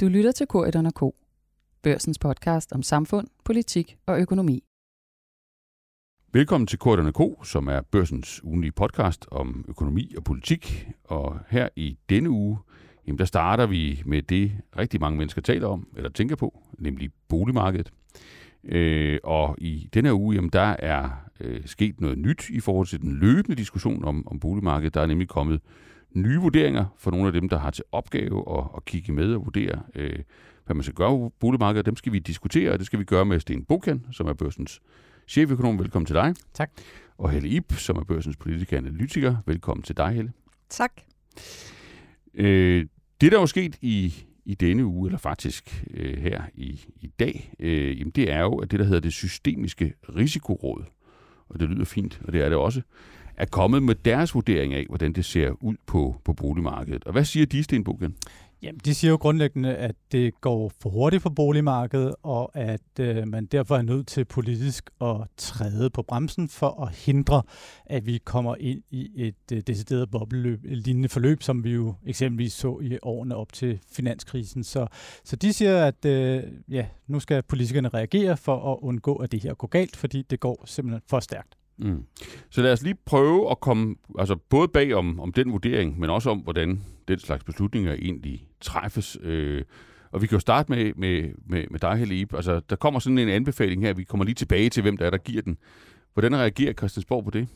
Du lytter til Korridon K. Børsens podcast om samfund, politik og økonomi. Velkommen til Korridon K, som er børsens ugenlige podcast om økonomi og politik. Og her i denne uge, jamen der starter vi med det, rigtig mange mennesker taler om, eller tænker på, nemlig boligmarkedet. Øh, og i denne her uge, jamen der er øh, sket noget nyt i forhold til den løbende diskussion om, om boligmarkedet. Der er nemlig kommet nye vurderinger for nogle af dem, der har til opgave at, at kigge med og vurdere, øh, hvad man skal gøre på boligmarkedet. Dem skal vi diskutere, og det skal vi gøre med Sten Bokan, som er børsens cheføkonom. Velkommen til dig. Tak. Og Helle Ip, som er børsens politiker analytiker. Velkommen til dig, Helle. Tak. Øh, det, der er jo sket i, i denne uge, eller faktisk øh, her i, i dag, øh, jamen det er jo, at det, der hedder det systemiske risikoråd, og det lyder fint, og det er det også, er kommet med deres vurdering af, hvordan det ser ud på, på boligmarkedet. Og hvad siger de, Sten Bogen? Jamen, de siger jo grundlæggende, at det går for hurtigt på boligmarkedet, og at øh, man derfor er nødt til politisk at træde på bremsen for at hindre, at vi kommer ind i et øh, decideret bobleløb, et lignende forløb, som vi jo eksempelvis så i årene op til finanskrisen. Så, så de siger, at øh, ja, nu skal politikerne reagere for at undgå, at det her går galt, fordi det går simpelthen for stærkt. Mm. Så lad os lige prøve at komme altså både bag om, om den vurdering, men også om, hvordan den slags beslutninger egentlig træffes. Øh, og vi kan jo starte med, med, med, med dig, Helib. Altså, der kommer sådan en anbefaling her. Vi kommer lige tilbage til, hvem der er, der giver den. Hvordan reagerer Christiansborg på det?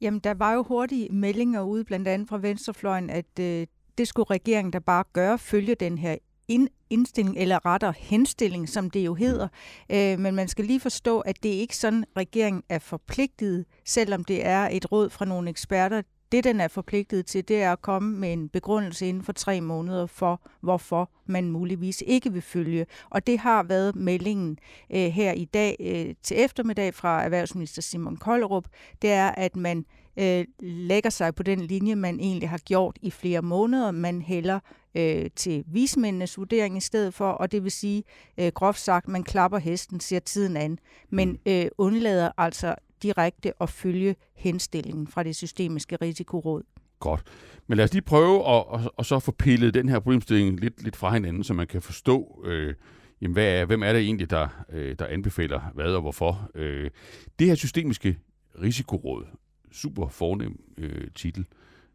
Jamen, der var jo hurtige meldinger ude, blandt andet fra Venstrefløjen, at øh, det skulle regeringen der bare gøre, følge den her ind, indstilling, eller retter henstilling, som det jo hedder. Øh, men man skal lige forstå, at det ikke sådan, regeringen er forpligtet, selvom det er et råd fra nogle eksperter. Det, den er forpligtet til, det er at komme med en begrundelse inden for tre måneder for, hvorfor man muligvis ikke vil følge. Og det har været meldingen øh, her i dag øh, til eftermiddag fra erhvervsminister Simon Kollerup. Det er, at man øh, lægger sig på den linje, man egentlig har gjort i flere måneder. Man hælder øh, til vismændenes vurdering i stedet for, og det vil sige, øh, groft sagt, man klapper hesten, ser tiden an, men mm. øh, undlader altså direkte at følge henstillingen fra det systemiske risikoråd. Godt. Men lad os lige prøve at, at, at så få pillet den her problemstilling lidt, lidt fra hinanden, så man kan forstå, øh, jamen hvad er, hvem er det egentlig, der, øh, der anbefaler hvad og hvorfor. Øh, det her systemiske risikoråd, super fornem øh, titel.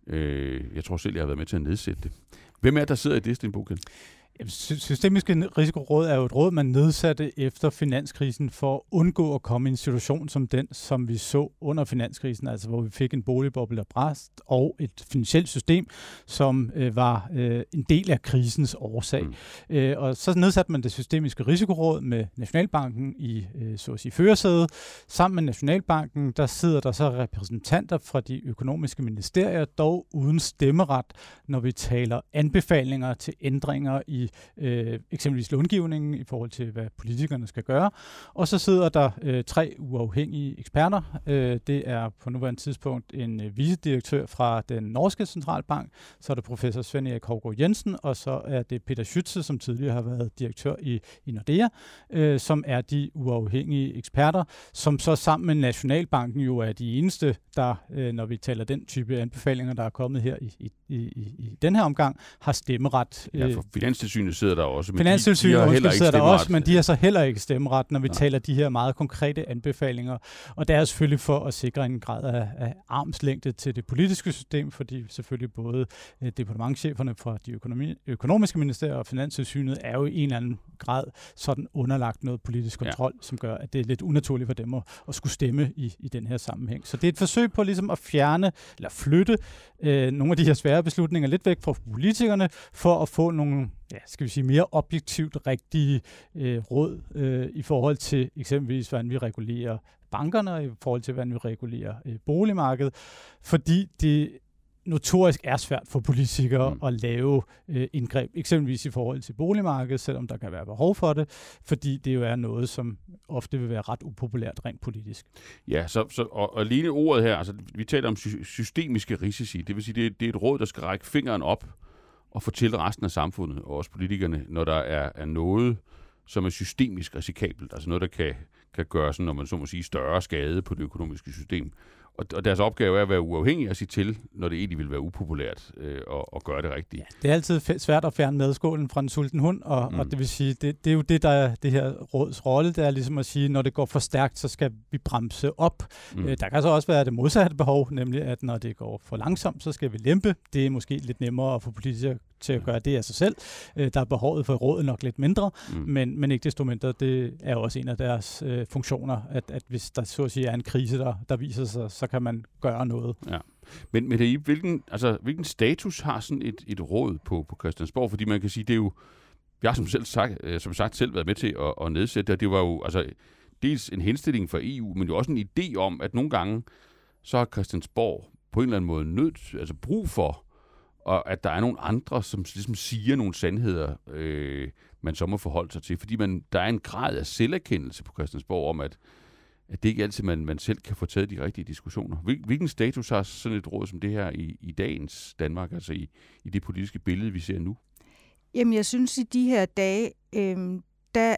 Øh, jeg tror selv, jeg har været med til at nedsætte det. Hvem er der sidder i det, Sten Boken? Systemiske risikoråd er jo et råd, man nedsatte efter finanskrisen for at undgå at komme i en situation som den, som vi så under finanskrisen, altså hvor vi fik en boligboble, der bræst, og et finansielt system, som øh, var øh, en del af krisens årsag. Mm. Øh, og så nedsatte man det systemiske risikoråd med Nationalbanken i øh, så at sige førersædet. Sammen med Nationalbanken, der sidder der så repræsentanter fra de økonomiske ministerier, dog uden stemmeret, når vi taler anbefalinger til ændringer i øh, eksempelvis långivningen i forhold til, hvad politikerne skal gøre. Og så sidder der øh, tre uafhængige eksperter. Øh, det er på nuværende tidspunkt en øh, vicedirektør fra den norske centralbank, så er det professor Svend Erik Hovgaard Jensen, og så er det Peter Schütze, som tidligere har været direktør i, i Nordea, øh, som er de uafhængige eksperter, som så sammen med Nationalbanken jo er de eneste, der, øh, når vi taler den type anbefalinger, der er kommet her i, i, i, i den her omgang, har stemmeret. Ja, for Finanstilsynet sidder der også. Men Finanstilsynet de, de undskyld, sidder der også, men de har så heller ikke stemmeret, når vi Nej. taler de her meget konkrete anbefalinger. Og det er selvfølgelig for at sikre en grad af, af armslængde til det politiske system, fordi selvfølgelig både eh, departementcheferne fra de økonomi, økonomiske ministerier og Finanstilsynet er jo i en eller anden grad sådan underlagt noget politisk kontrol, ja. som gør, at det er lidt unaturligt for dem at, at skulle stemme i, i den her sammenhæng. Så det er et forsøg på ligesom at fjerne eller flytte øh, nogle af de her svære beslutninger lidt væk fra politikerne, for at få nogle ja, skal vi sige, mere objektivt rigtige øh, råd øh, i forhold til eksempelvis, hvordan vi regulerer bankerne, og i forhold til, hvordan vi regulerer øh, boligmarkedet, fordi det notorisk er svært for politikere mm. at lave øh, indgreb, eksempelvis i forhold til boligmarkedet, selvom der kan være behov for det, fordi det jo er noget, som ofte vil være ret upopulært rent politisk. Ja, så, så og, og alene ordet her, altså vi taler om sy- systemiske risici, det vil sige, det, det er et råd, der skal række fingeren op og fortælle resten af samfundet, og også politikerne, når der er, er noget, som er systemisk risikabelt, altså noget, der kan, kan gøre, sådan, når man så må sige, større skade på det økonomiske system og, og deres opgave er at være uafhængig og sige til, når det egentlig vil være upopulært øh, og, og gøre det rigtigt. Ja, det er altid svært at fjerne medskålen fra en sulten hund, og, mm. og det vil sige, det, det er jo det, der er det her råds rolle, det er ligesom at sige, når det går for stærkt, så skal vi bremse op. Mm. Øh, der kan så også være det modsatte behov, nemlig at når det går for langsomt, så skal vi lempe. Det er måske lidt nemmere at få politikere til at gøre det af sig selv. Øh, der er behovet for rådet nok lidt mindre, mm. men, men ikke desto mindre, det er også en af deres øh, funktioner, at, at hvis der så at sige er en krise, der, der viser sig, så kan man gøre noget. Ja. Men, men det, hvilken, altså, hvilken status har sådan et, et råd på, på Christiansborg? Fordi man kan sige, det er jo, jeg har som, selv sagt, øh, som sagt selv været med til at, at nedsætte det, det var jo altså, dels en henstilling fra EU, men jo også en idé om, at nogle gange, så har Christiansborg på en eller anden måde nødt, altså brug for og at der er nogle andre, som ligesom siger nogle sandheder, øh, man så må forholde sig til. Fordi man, der er en grad af selverkendelse på Christiansborg om, at, at det ikke altid, man, man selv kan få taget de rigtige diskussioner. Hvil, hvilken status har sådan et råd som det her i, i dagens Danmark, altså i, i det politiske billede, vi ser nu? Jamen, jeg synes, i de her dage, øh, der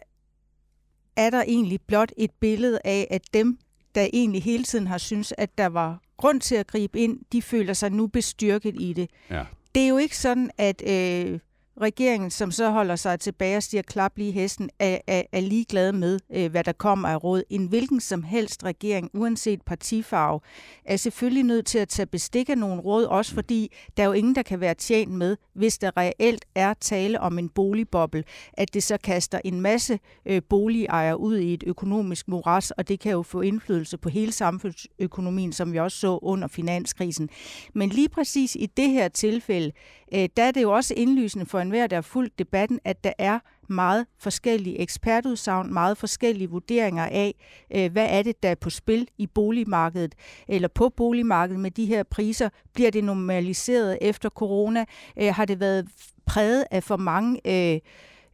er der egentlig blot et billede af, at dem, der egentlig hele tiden har synes, at der var grund til at gribe ind, de føler sig nu bestyrket i det. Ja det er jo ikke sådan, at øh, regeringen, som så holder sig tilbage og siger klap lige hesten, er, er, er ligeglad med, øh, hvad der kommer af råd. En hvilken som helst regering, uanset partifarve, er selvfølgelig nødt til at tage bestik af nogle råd, også fordi der er jo ingen, der kan være tjent med, hvis der reelt er tale om en boligboble, at det så kaster en masse øh, boligejere ud i et økonomisk moras, og det kan jo få indflydelse på hele samfundsøkonomien, som vi også så under finanskrisen. Men lige præcis i det her tilfælde, øh, der er det jo også indlysende for enhver, der har fulgt debatten, at der er meget forskellige ekspertudsagn, meget forskellige vurderinger af, øh, hvad er det, der er på spil i boligmarkedet, eller på boligmarkedet med de her priser. Bliver det normaliseret efter corona? Øh, har det været præget af for mange øh,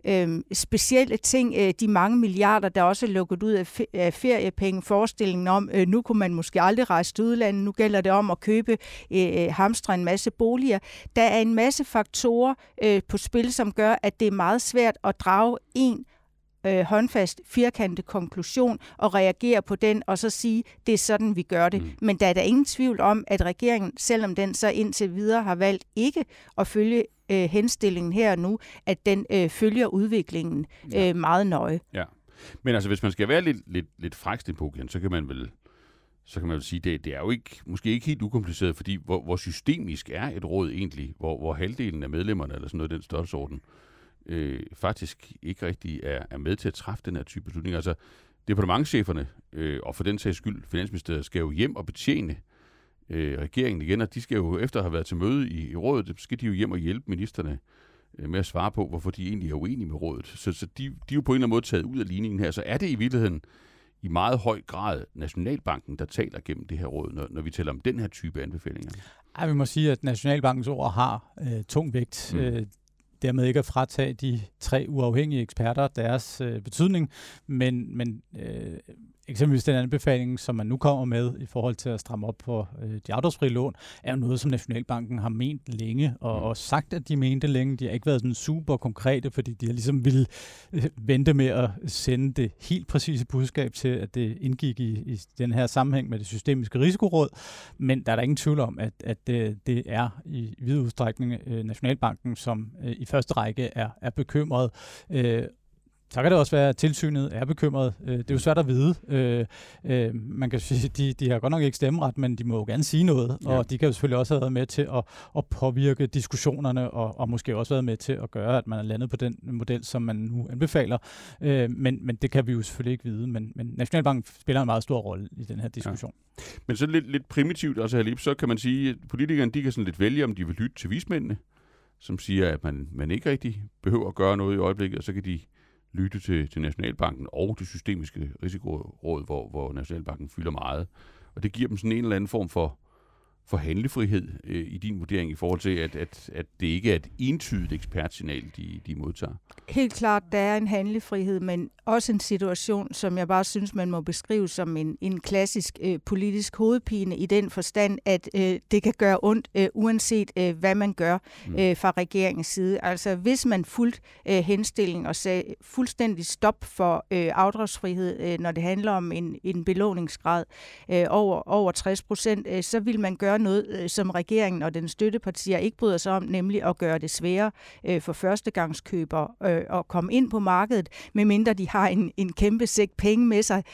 øh, specielle ting, øh, de mange milliarder, der også er lukket ud af, af feriepenge, forestillingen om, øh, nu kunne man måske aldrig rejse til udlandet, nu gælder det om at købe, øh, øh, hamstre en masse boliger. Der er en masse faktorer øh, på spil, som gør, at det er meget svært at drage en øh, håndfast, firkantet konklusion og reagere på den, og så sige, det er sådan, vi gør det. Mm. Men der er der ingen tvivl om, at regeringen, selvom den så indtil videre har valgt ikke at følge øh, henstillingen her og nu, at den øh, følger udviklingen ja. øh, meget nøje. Ja. Men altså, hvis man skal være lidt, lidt, lidt frækst på igen, så kan man vel så kan man vel sige, det, det er jo ikke, måske ikke helt ukompliceret, fordi hvor, hvor systemisk er et råd egentlig, hvor, hvor halvdelen af medlemmerne, eller sådan noget den størrelsesorden, øh, faktisk ikke rigtig er, er med til at træffe den her type beslutninger. Altså, departementcheferne, øh, og for den sags skyld, Finansministeriet, skal jo hjem og betjene øh, regeringen igen, og de skal jo efter at have været til møde i, i rådet, skal de jo hjem og hjælpe ministerne øh, med at svare på, hvorfor de egentlig er uenige med rådet. Så, så de, de er jo på en eller anden måde taget ud af ligningen her. Så er det i virkeligheden i meget høj grad Nationalbanken, der taler gennem det her råd, når, når vi taler om den her type anbefalinger? Ej, vi må sige, at Nationalbankens ord har øh, tung vægt. Mm. Øh, dermed ikke at fratage de tre uafhængige eksperter deres øh, betydning, men, men øh, eksempelvis den anbefaling, som man nu kommer med i forhold til at stramme op på øh, de afdragsfri lån, er jo noget, som Nationalbanken har ment længe, og, mm. og sagt, at de mente længe. De har ikke været sådan super konkrete, fordi de har ligesom ville øh, vente med at sende det helt præcise budskab til, at det indgik i, i den her sammenhæng med det systemiske risikoråd. Men der er der ingen tvivl om, at, at det, det er i vid udstrækning øh, Nationalbanken, som øh, i første række er, er bekymret. Øh, så kan det også være, at tilsynet er bekymret. Øh, det er jo svært at vide. Øh, øh, man kan sige, de, de har godt nok ikke stemmeret, men de må jo gerne sige noget, ja. og de kan jo selvfølgelig også have været med til at, at påvirke diskussionerne, og, og måske også været med til at gøre, at man er landet på den model, som man nu anbefaler. Men, men det kan vi jo selvfølgelig ikke vide, men, men Nationalbanken spiller en meget stor rolle i den her diskussion. Ja. Men så lidt, lidt primitivt også, Halib, så kan man sige, at politikerne de kan sådan lidt vælge, om de vil lytte til vismændene, som siger, at man, man ikke rigtig behøver at gøre noget i øjeblikket, og så kan de lytte til, til Nationalbanken og det systemiske risikoråd, hvor, hvor Nationalbanken fylder meget. Og det giver dem sådan en eller anden form for for handlefrihed øh, i din vurdering i forhold til, at, at, at det ikke er et entydigt ekspertsignal, de, de modtager? Helt klart, der er en handlefrihed, men også en situation, som jeg bare synes, man må beskrive som en, en klassisk øh, politisk hovedpine i den forstand, at øh, det kan gøre ondt, øh, uanset øh, hvad man gør mm. øh, fra regeringens side. Altså hvis man fuldt øh, henstilling og sagde fuldstændig stop for øh, afdragsfrihed, øh, når det handler om en, en belåningsgrad øh, over, over 60 procent, øh, så vil man gøre noget, øh, som regeringen og den støttepartier ikke bryder sig om, nemlig at gøre det sværere øh, for førstegangskøbere øh, at komme ind på markedet, medmindre de har en, en kæmpe sæk penge med sig.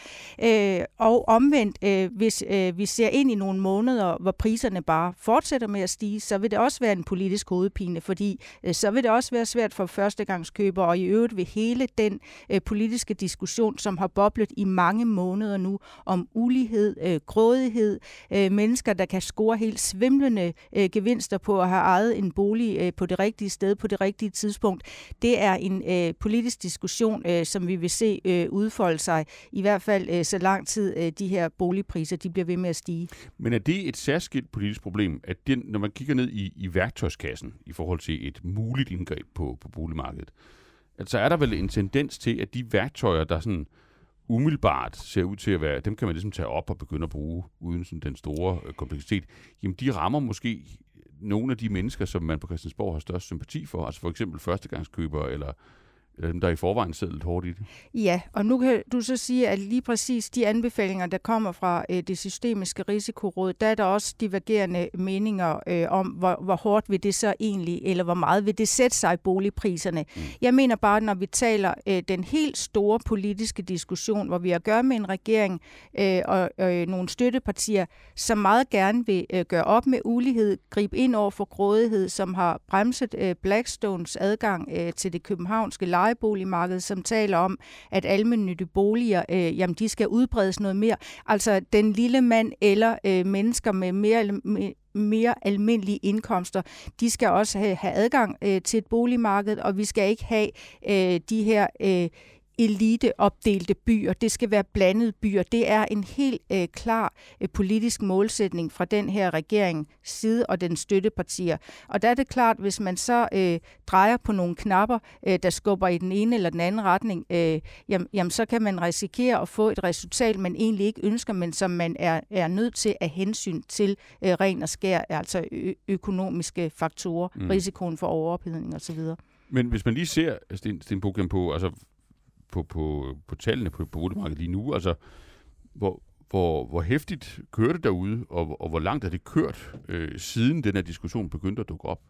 Og omvendt, hvis vi ser ind i nogle måneder, hvor priserne bare fortsætter med at stige, så vil det også være en politisk hovedpine, fordi så vil det også være svært for førstegangskøbere, og i øvrigt vil hele den politiske diskussion, som har boblet i mange måneder nu, om ulighed, grådighed, mennesker, der kan score helt svimlende øh, gevinster på at have ejet en bolig øh, på det rigtige sted, på det rigtige tidspunkt. Det er en øh, politisk diskussion, øh, som vi vil se øh, udfolde sig, i hvert fald øh, så lang tid øh, de her boligpriser de bliver ved med at stige. Men er det et særskilt politisk problem, at det, når man kigger ned i, i værktøjskassen i forhold til et muligt indgreb på, på boligmarkedet, altså er der vel en tendens til, at de værktøjer, der sådan umiddelbart ser ud til at være, dem kan man ligesom tage op og begynde at bruge uden sådan den store øh, kompleksitet, jamen de rammer måske nogle af de mennesker, som man på Christiansborg har størst sympati for, altså for eksempel førstegangskøbere eller eller dem, der i forvejen sidder lidt hårdt i det. Ja, og nu kan du så sige, at lige præcis de anbefalinger, der kommer fra øh, det systemiske risikoråd, der er der også divergerende meninger øh, om, hvor, hvor hårdt vil det så egentlig, eller hvor meget vil det sætte sig i boligpriserne. Mm. Jeg mener bare, når vi taler øh, den helt store politiske diskussion, hvor vi har at gøre med en regering øh, og øh, nogle støttepartier, som meget gerne vil øh, gøre op med ulighed, gribe ind over for grådighed, som har bremset øh, Blackstones adgang øh, til det københavnske lejeboligmarked, som taler om, at almindelige boliger, øh, jamen de skal udbredes noget mere. Altså den lille mand eller øh, mennesker med mere, med, mere almindelige indkomster, de skal også have, have adgang øh, til et boligmarked, og vi skal ikke have øh, de her øh, eliteopdelte byer. Det skal være blandede byer. Det er en helt øh, klar øh, politisk målsætning fra den her regering side og den støttepartier. Og der er det klart, hvis man så øh, drejer på nogle knapper, øh, der skubber i den ene eller den anden retning, øh, jamen, jamen så kan man risikere at få et resultat, man egentlig ikke ønsker, men som man er, er nødt til at hensyn til øh, ren og skær, altså ø- økonomiske faktorer, mm. risikoen for overophedning osv. Men hvis man lige ser, Sten, Sten Bogen, på, altså på, på, på tallene på boligmarkedet lige nu. Altså, hvor, hvor, hvor hæftigt kører det derude, og, og hvor langt er det kørt, øh, siden den her diskussion begyndte at dukke op?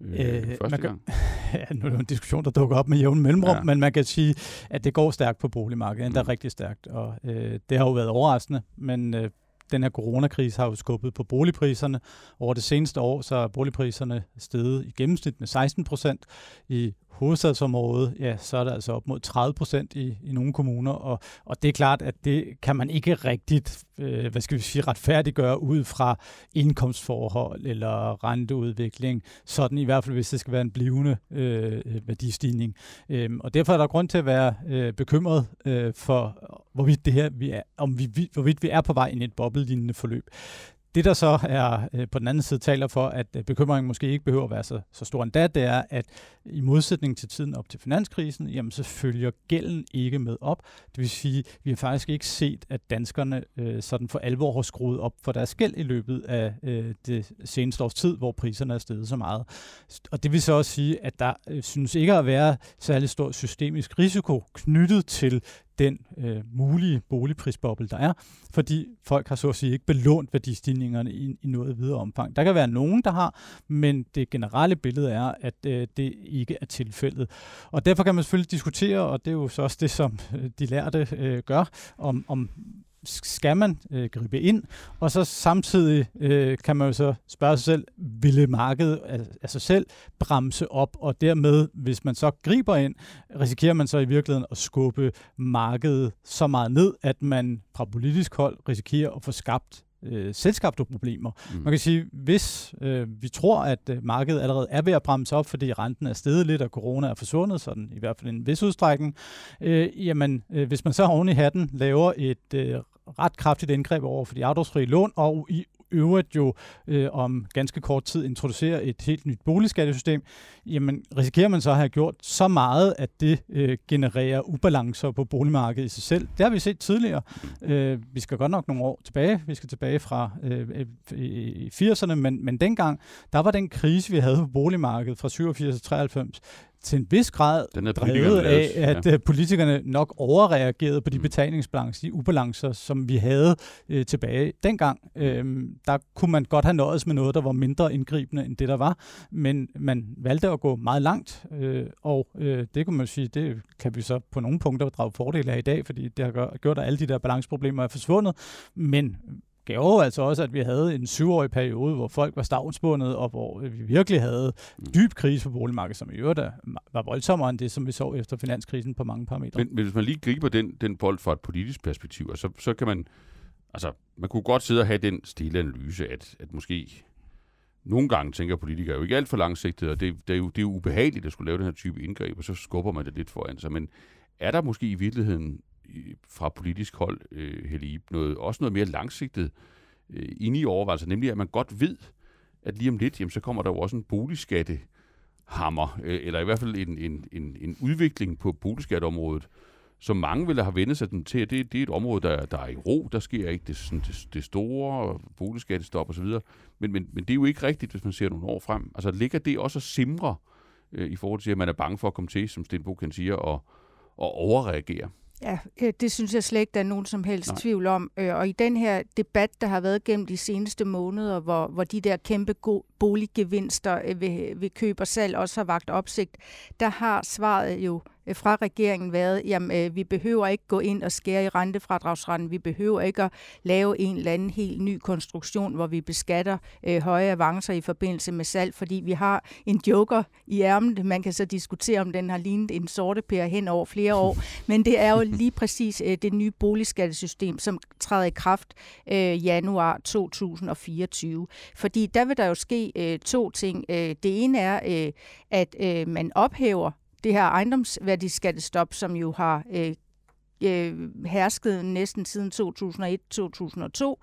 Øh, øh, første kan, gang. ja, nu er det en diskussion, der dukker op med jævn mellemrum, ja. men man kan sige, at det går stærkt på boligmarkedet, endda mm. rigtig stærkt, og øh, det har jo været overraskende, men øh, den her coronakrise har jo skubbet på boligpriserne. Over det seneste år, så er boligpriserne steget i gennemsnit med 16 procent. I hovedstadsområdet, ja, så er der altså op mod 30 procent i, i nogle kommuner, og, og det er klart, at det kan man ikke rigtigt, øh, hvad skal vi sige, retfærdiggøre ud fra indkomstforhold eller renteudvikling, sådan i hvert fald, hvis det skal være en blivende øh, værdistigning. Øh, og derfor er der grund til at være øh, bekymret øh, for, hvorvidt det her, vi er, om vi, hvorvidt vi er på vej ind i et boblelignende forløb. Det, der så er øh, på den anden side taler for, at øh, bekymringen måske ikke behøver at være så, så stor endda, det er, at i modsætning til tiden op til finanskrisen, jamen så følger gælden ikke med op. Det vil sige, vi har faktisk ikke set, at danskerne øh, sådan for alvor har skruet op for deres gæld i løbet af øh, det seneste års tid, hvor priserne er steget så meget. Og det vil så også sige, at der øh, synes ikke at være særlig stor systemisk risiko knyttet til den øh, mulige boligprisboble, der er, fordi folk har så at sige ikke belånt værdistigningerne i, i noget videre omfang. Der kan være nogen, der har, men det generelle billede er, at øh, det ikke er tilfældet. Og derfor kan man selvfølgelig diskutere, og det er jo så også det, som øh, de lærte øh, gør, om, om skal man øh, gribe ind? Og så samtidig øh, kan man jo så spørge sig selv, ville markedet af, af sig selv bremse op, og dermed, hvis man så griber ind, risikerer man så i virkeligheden at skubbe markedet så meget ned, at man fra politisk hold risikerer at få skabt øh, selskabte problemer. Mm. Man kan sige, hvis øh, vi tror, at øh, markedet allerede er ved at bremse op, fordi renten er steget lidt, og corona er forsvundet, sådan i hvert fald en vis udstrækning, øh, jamen øh, hvis man så oven i hatten laver et øh, ret kraftigt indgreb over for de afdragsfrie lån, og i øvrigt jo øh, om ganske kort tid introducerer et helt nyt boligskattesystem, jamen risikerer man så at have gjort så meget, at det øh, genererer ubalancer på boligmarkedet i sig selv. Det har vi set tidligere. Øh, vi skal godt nok nogle år tilbage. Vi skal tilbage fra øh, i 80'erne, men, men dengang, der var den krise, vi havde på boligmarkedet fra 87 til 93, til en vis grad Den er drevet af, at ja. ja. politikerne nok overreagerede på de Mm. betalingsbalancer, de ubalancer, som vi havde øh, tilbage dengang. Øhm, der kunne man godt have nøjes med noget, der var mindre indgribende end det, der var, men man valgte at gå meget langt, øh, og øh, det kunne man sige, det kan vi så på nogle punkter drage fordele af i dag, fordi det har gjort, at alle de der balanceproblemer er forsvundet, men gjorde altså også, at vi havde en syvårig periode, hvor folk var stavnsbundet, og hvor vi virkelig havde dyb krise på boligmarkedet, som i øvrigt var voldsommere end det, som vi så efter finanskrisen på mange parametre. Men, men hvis man lige griber den, den bold fra et politisk perspektiv, så, så kan man, altså, man kunne godt sidde og have den stille analyse, at, at måske nogle gange tænker politikere jo ikke alt for langsigtet, og det, det, er jo, det er jo ubehageligt at skulle lave den her type indgreb, og så skubber man det lidt foran sig. Men er der måske i virkeligheden fra politisk hold, øh, Helle noget, også noget mere langsigtet øh, inde i overvejelser, nemlig at man godt ved, at lige om lidt, jamen, så kommer der jo også en boligskatte hammer, øh, eller i hvert fald en, en, en, en udvikling på boligskatteområdet, som mange vil have vendt sig dem til, det, det er et område, der, der er i ro, der sker ikke det, sådan, det, det store boligskattestop osv., men, men, men det er jo ikke rigtigt, hvis man ser nogle år frem. Altså ligger det også at simre øh, i forhold til, at man er bange for at komme til, som Sten kan sige, og, og overreagere? Ja, øh, det synes jeg slet ikke, der er nogen som helst Nej. Tvivl om. Øh, Og i den her debat, der har været gennem de seneste måneder, hvor, hvor de der kæmpe boliggevinster øh, ved, ved køb og salg også har vagt opsigt, der har svaret jo fra regeringen været, jamen øh, vi behøver ikke gå ind og skære i rentefradragsretten, vi behøver ikke at lave en eller anden helt ny konstruktion, hvor vi beskatter øh, høje avancer i forbindelse med salg, fordi vi har en joker i ærmet. Man kan så diskutere, om den har lignet en sorte pære hen over flere år, men det er jo lige præcis øh, det nye boligskattesystem, som træder i kraft øh, januar 2024. Fordi der vil der jo ske øh, to ting. Øh, det ene er, øh, at øh, man ophæver det her ejendomsværdiskattestop, som jo har øh, øh, hersket næsten siden 2001-2002,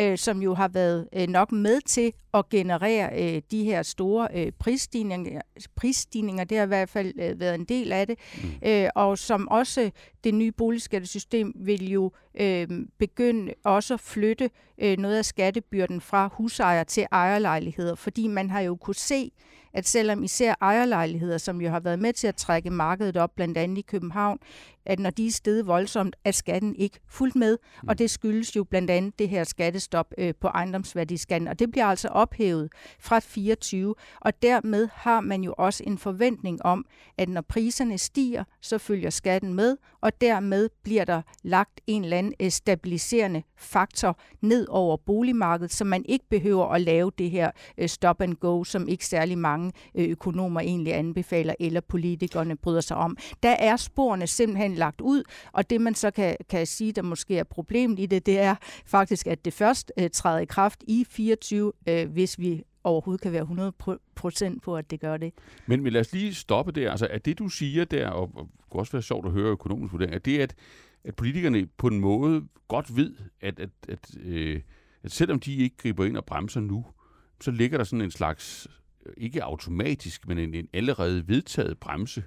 øh, som jo har været øh, nok med til at generere øh, de her store øh, prisstigninger. prisstigninger. Det har i hvert fald øh, været en del af det. Mm. Øh, og som også det nye boligskattesystem vil jo øh, begynde også at flytte øh, noget af skattebyrden fra husejere til ejerlejligheder, fordi man har jo kunne se, at selvom især ejerlejligheder, som jo har været med til at trække markedet op, blandt andet i København, at når de er steget voldsomt, er skatten ikke fuldt med, mm. og det skyldes jo blandt andet det her skattestop øh, på ejendomsværdiskatten, og det bliver altså ophævet fra 24, og dermed har man jo også en forventning om, at når priserne stiger, så følger skatten med, og dermed bliver der lagt en eller anden øh, stabiliserende faktor ned over boligmarkedet, så man ikke behøver at lave det her øh, stop and go, som ikke særlig mange øh, økonomer egentlig anbefaler, eller politikerne bryder sig om. Der er sporene simpelthen lagt ud, og det man så kan, kan sige, der måske er problemet i det, det er faktisk, at det først øh, træder i kraft i 24, øh, hvis vi overhovedet kan være 100% på, at det gør det. Men, men lad os lige stoppe der. Altså, er det, du siger der, og, og det kunne også være sjovt at høre økonomisk vurdering, er det, at, at politikerne på en måde godt ved, at, at, at, øh, at selvom de ikke griber ind og bremser nu, så ligger der sådan en slags, ikke automatisk, men en, en allerede vedtaget bremse,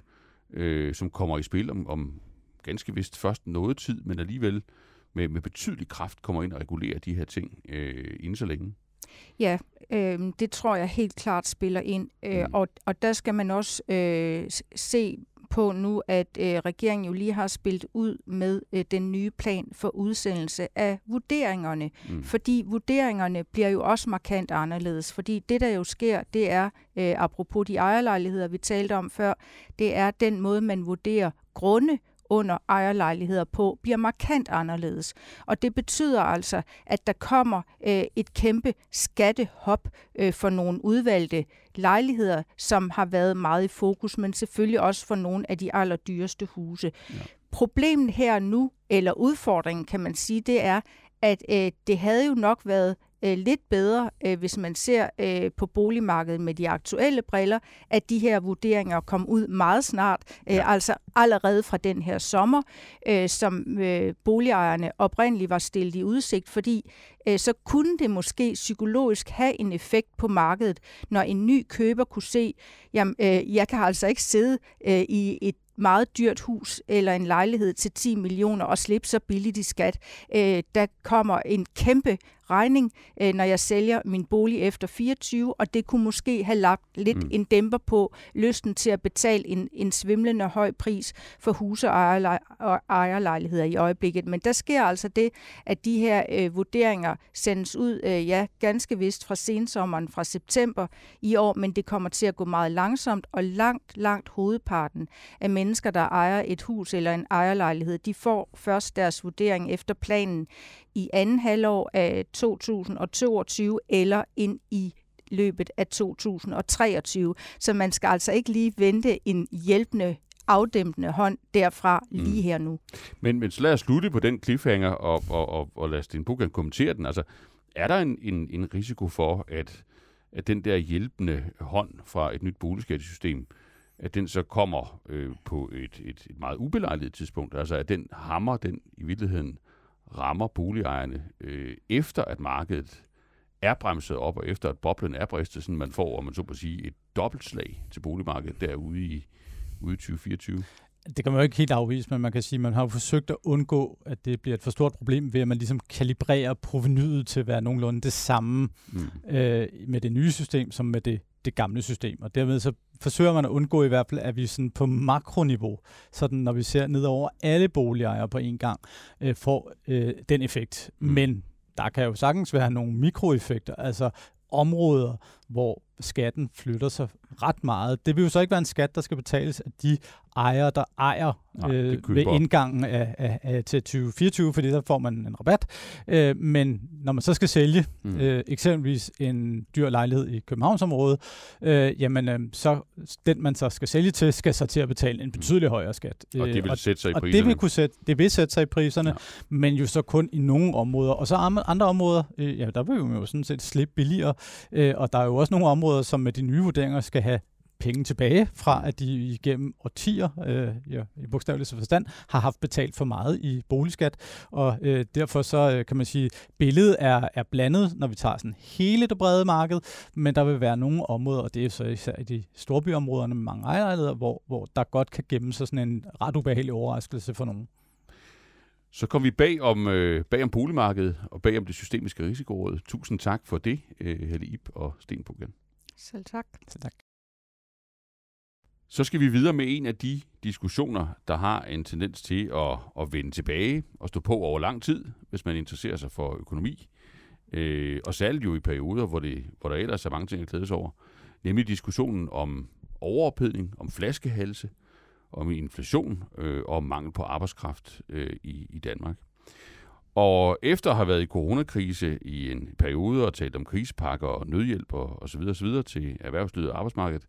øh, som kommer i spil om, om ganske vist først noget tid, men alligevel med, med betydelig kraft kommer ind og regulerer de her ting øh, inden så længe. Ja, øh, det tror jeg helt klart spiller ind. Øh, Mm. og, og der skal man også øh, se på nu, at øh, regeringen jo lige har spillet ud med øh, den nye plan for udsendelse af vurderingerne. Mm. Fordi vurderingerne bliver jo også markant anderledes. Fordi det, der jo sker, det er, øh, apropos de ejerlejligheder, vi talte om før, det er den måde, man vurderer grunde under ejerlejligheder på, bliver markant anderledes. Og det betyder altså, at der kommer øh, et kæmpe skattehop øh, for nogle udvalgte lejligheder, som har været meget i fokus, men selvfølgelig også for nogle af de allerdyreste huse. Ja. Problemet her nu, eller udfordringen kan man sige, det er, at øh, det havde jo nok været øh, lidt bedre, øh, hvis man ser øh, på boligmarkedet med de aktuelle briller, at de her vurderinger kom ud meget snart, øh, ja. altså allerede fra den her sommer, øh, som øh, boligejerne oprindeligt var stillet i udsigt, fordi øh, så kunne det måske psykologisk have en effekt på markedet, når en ny køber kunne se, jamen øh, jeg kan altså ikke sidde øh, i et meget dyrt hus eller en lejlighed til 10 millioner og slippe så billigt i skat. Øh, der kommer en kæmpe regning, øh, når jeg sælger min bolig efter 24, og det kunne måske have lagt lidt mm. en dæmper på lysten til at betale en, en svimlende høj pris for huse og, og ejerlejligheder i øjeblikket. Men der sker altså det, at de her øh, vurderinger sendes ud, øh, ja, ganske vist fra sensommeren, fra september i år, men det kommer til at gå meget langsomt, og langt, langt hovedparten af mennesker, der ejer et hus eller en ejerlejlighed, de får først deres vurdering efter planen i anden halvår af 2022 eller ind i løbet af 2023. Så man skal altså ikke lige vente en hjælpende afdæmpende hånd derfra mm. lige her nu. Men, men så lad os slutte på den cliffhanger, og, og, og, og lad din Bukan kommentere den. Altså, er der en, en, en risiko for, at, at den der hjælpende hånd fra et nyt boligskattesystem, at den så kommer øh, på et, et, et meget ubelejligt tidspunkt? Altså, at den hammer den i virkeligheden rammer boligejerne, øh, efter at markedet er bremset op, og efter at boblen er bristet, sådan man får, om man så på sige, et dobbeltslag til boligmarkedet derude i, ude i 2024? Det kan man jo ikke helt afvise, men man kan sige, at man har jo forsøgt at undgå, at det bliver et for stort problem ved, at man ligesom kalibrerer provenyet til at være nogenlunde det samme mm. øh, med det nye system, som med det, det gamle system. Og dermed så forsøger man at undgå i hvert fald, at vi sådan på makroniveau, sådan når vi ser ned over alle boligejere på en gang, øh, får øh, den effekt. Mm. Men der kan jo sagtens være nogle mikroeffekter, altså områder, hvor skatten flytter sig ret meget. Det vil jo så ikke være en skat, der skal betales af de ejere, der ejer Nej, øh, ved indgangen af, af, af til 2024, fordi der får man en rabat. Øh, men når man så skal sælge mm. øh, eksempelvis en dyr lejlighed i Københavnsområdet, øh, jamen øh, så den man så skal sælge til, skal så til at betale en mm. betydelig højere skat. Og det vil og, sætte sig i priserne. Og det vil kunne sætte, det vil sætte sig i priserne, ja. men jo så kun i nogle områder. Og så andre områder, øh, ja, der vil vi jo sådan set slippe billigere, øh, og der er jo også nogle områder, som med de nye vurderinger skal have penge tilbage fra, at de igennem årtier, øh, ja, i bogstavelig forstand, har haft betalt for meget i boligskat. Og øh, derfor så øh, kan man sige, billedet er, er blandet, når vi tager sådan hele det brede marked, men der vil være nogle områder, og det er så især i de storbyområderne med mange ejerlejligheder, hvor, hvor der godt kan gemme sig sådan en ret ubehagelig overraskelse for nogen. Så kom vi bag om, øh, bag om boligmarkedet og bag om det systemiske risikoråd. Tusind tak for det, øh, Helle Ip og Sten Pugan. Selv tak. Selv tak. Så skal vi videre med en af de diskussioner, der har en tendens til at, at vende tilbage og stå på over lang tid, hvis man interesserer sig for økonomi. Øh, og særligt jo i perioder, hvor, det, hvor der ellers er mange ting at glædes over. Nemlig diskussionen om overophedning, om flaskehalse, om inflation øh, og om mangel på arbejdskraft øh, i, i Danmark. Og efter at have været i coronakrise i en periode og talt om krisepakker og nødhjælp og, og så videre, så videre til erhvervslivet og arbejdsmarkedet,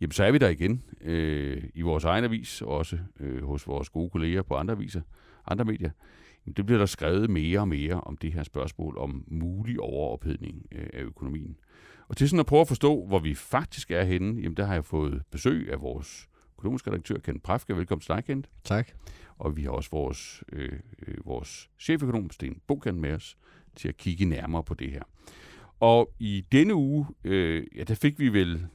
jamen så er vi der igen øh, i vores egen avis, og også øh, hos vores gode kolleger på andre aviser, andre medier. Jamen, det bliver der skrevet mere og mere om det her spørgsmål om mulig overophedning øh, af økonomien. Og til sådan at prøve at forstå, hvor vi faktisk er henne, jamen der har jeg fået besøg af vores økonomisk redaktør, Kent Prafke. Velkommen til dig, Kent. Tak. Og vi har også vores, øh, øh, vores cheføkonom, Sten Bokan, med os til at kigge nærmere på det her. Og i denne uge, øh, ja, der fik vi vel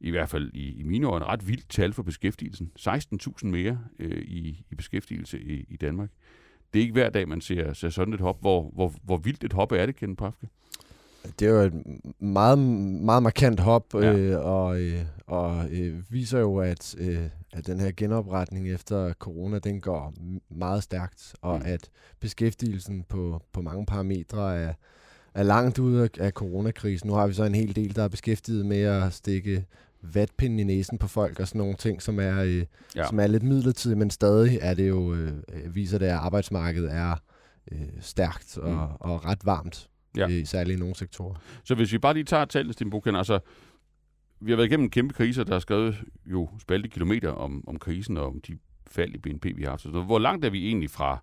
i hvert fald i, i mine øjne, ret vildt tal for beskæftigelsen. 16.000 mere øh, i, i beskæftigelse i, i Danmark. Det er ikke hver dag, man ser, ser sådan et hop. Hvor, hvor, hvor vildt et hop er det, Kenneth Pafke? Det er jo et meget, meget markant hop, ja. øh, og, øh, og øh, viser jo, at, øh, at den her genopretning efter corona, den går meget stærkt, og mm. at beskæftigelsen på, på mange parametre er, er langt ude af coronakrisen. Nu har vi så en hel del, der er beskæftiget med at stikke vatpinden i næsen på folk og sådan nogle ting, som er, øh, ja. som er lidt midlertidigt, men stadig er det jo, øh, viser det, at arbejdsmarkedet er øh, stærkt og, mm. og ret varmt, ja. øh, særligt i nogle sektorer. Så hvis vi bare lige tager tallet, Sten Buchen, altså vi har været igennem en kæmpe krise, der har skrevet jo spalte kilometer om, om krisen og om de fald i BNP, vi har haft. Så hvor langt er vi egentlig fra,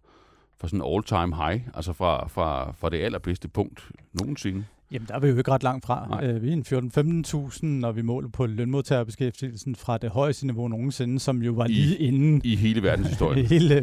fra sådan all-time high, altså fra, fra, fra det allerbedste punkt nogensinde. Jamen, der er vi jo ikke ret langt fra. Øh, vi er en 14-15.000, når vi måler på lønmodtagerbeskæftigelsen fra det højeste niveau nogensinde, som jo var I, lige inden... I hele verdenshistorien. I hele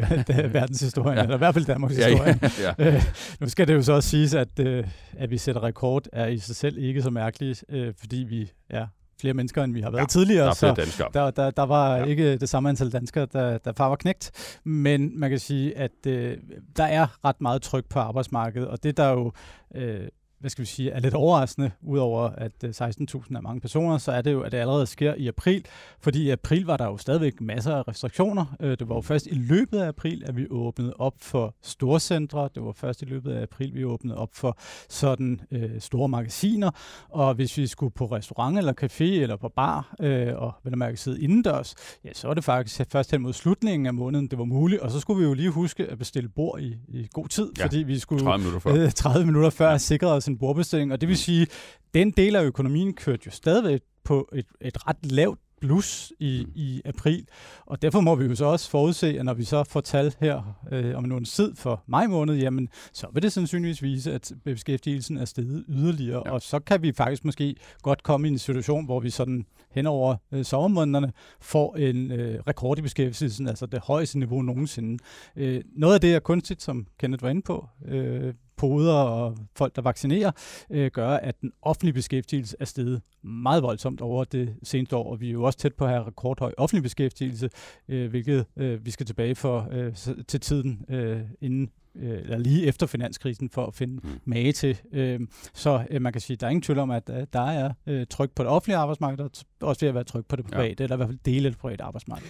verdenshistorien, ja. eller i hvert fald Danmarks ja, historie. Ja, ja. Øh, nu skal det jo så også siges, at, uh, at vi sætter rekord er i sig selv ikke så mærkeligt, uh, fordi vi er flere mennesker, end vi har været ja, tidligere. Der så danskere. Der, der, der var ja. ikke det samme antal danskere, der, der far var knægt. Men man kan sige, at øh, der er ret meget tryk på arbejdsmarkedet, og det der jo øh, hvad skal vi sige, er lidt overraskende, udover at 16.000 øh, er mange personer, så er det jo, at det allerede sker i april, fordi i april var der jo stadigvæk masser af restriktioner. Øh, det var jo først i løbet af april, at vi åbnede op for storcentre. Det var først i løbet af april, vi åbnede op for sådan øh, store magasiner. Og hvis vi skulle på restaurant eller café eller på bar, øh, og vel at mærke sidde indendørs, ja, så var det faktisk først hen mod slutningen af måneden, det var muligt. Og så skulle vi jo lige huske at bestille bord i, i god tid, ja, fordi vi skulle 30 minutter før, øh, 30 minutter før ja. sikre os en bordbestilling, og det vil sige, den del af økonomien kørte jo stadigvæk på et, et ret lavt plus i, mm. i april. Og derfor må vi jo så også forudse, at når vi så får tal her øh, om en tid for maj måned, jamen, så vil det sandsynligvis vise, at beskæftigelsen er steget yderligere. Ja. Og så kan vi faktisk måske godt komme i en situation, hvor vi sådan hen over øh, sommermånederne får en øh, rekord i beskæftigelsen, altså det højeste niveau nogensinde. Øh, noget af det er kunstigt, som Kenneth var inde på. Øh, poder og folk, der vaccinerer, øh, gør, at den offentlige beskæftigelse er steget meget voldsomt over det seneste år, og vi er jo også tæt på at have rekordhøj offentlig beskæftigelse, øh, hvilket øh, vi skal tilbage for øh, til tiden øh, inden øh, eller lige efter finanskrisen for at finde mm. mage til. Øh, så øh, man kan sige, at der er ingen tvivl om, at øh, der er øh, tryk på det offentlige arbejdsmarked, og også ved at være tryk på det private, ja. eller i hvert fald dele af det private arbejdsmarked.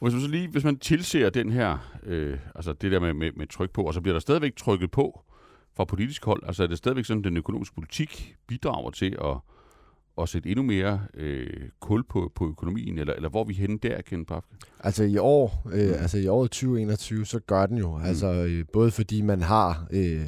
Hvis man så lige, hvis man tilser den her, øh, altså det der med, med, med tryk på, og så bliver der stadigvæk trykket på fra politisk hold? Altså er det stadigvæk sådan, at den økonomiske politik bidrager til at, at sætte endnu mere øh, kul på, på økonomien, eller, eller hvor er vi henne der, Ken Pafke? Altså i år, øh, mm. altså i året 2021, så gør den jo. Mm. Altså øh, både fordi man har øh,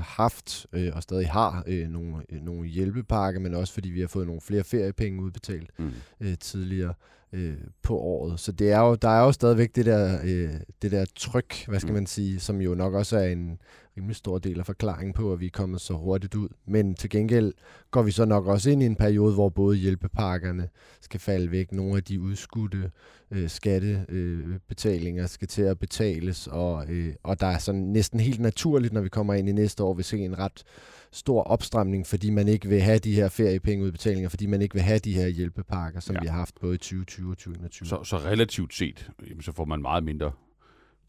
haft øh, og stadig har øh, nogle, øh, nogle hjælpepakker, men også fordi vi har fået nogle flere feriepenge udbetalt mm. øh, tidligere øh, på året. Så det er jo, der er jo stadigvæk det der, øh, det der tryk, hvad skal mm. man sige, som jo nok også er en rimelig stor del af forklaringen på, at vi er kommet så hurtigt ud. Men til gengæld går vi så nok også ind i en periode, hvor både hjælpepakkerne skal falde væk, nogle af de udskudte øh, skattebetalinger øh, skal til at betales, og, øh, og der er sådan næsten helt naturligt, når vi kommer ind i næste år, vil se en ret stor opstramning, fordi man ikke vil have de her feriepengeudbetalinger, fordi man ikke vil have de her hjælpepakker, som ja. vi har haft både i 2020 og 2021. Så, så relativt set, jamen, så får man meget mindre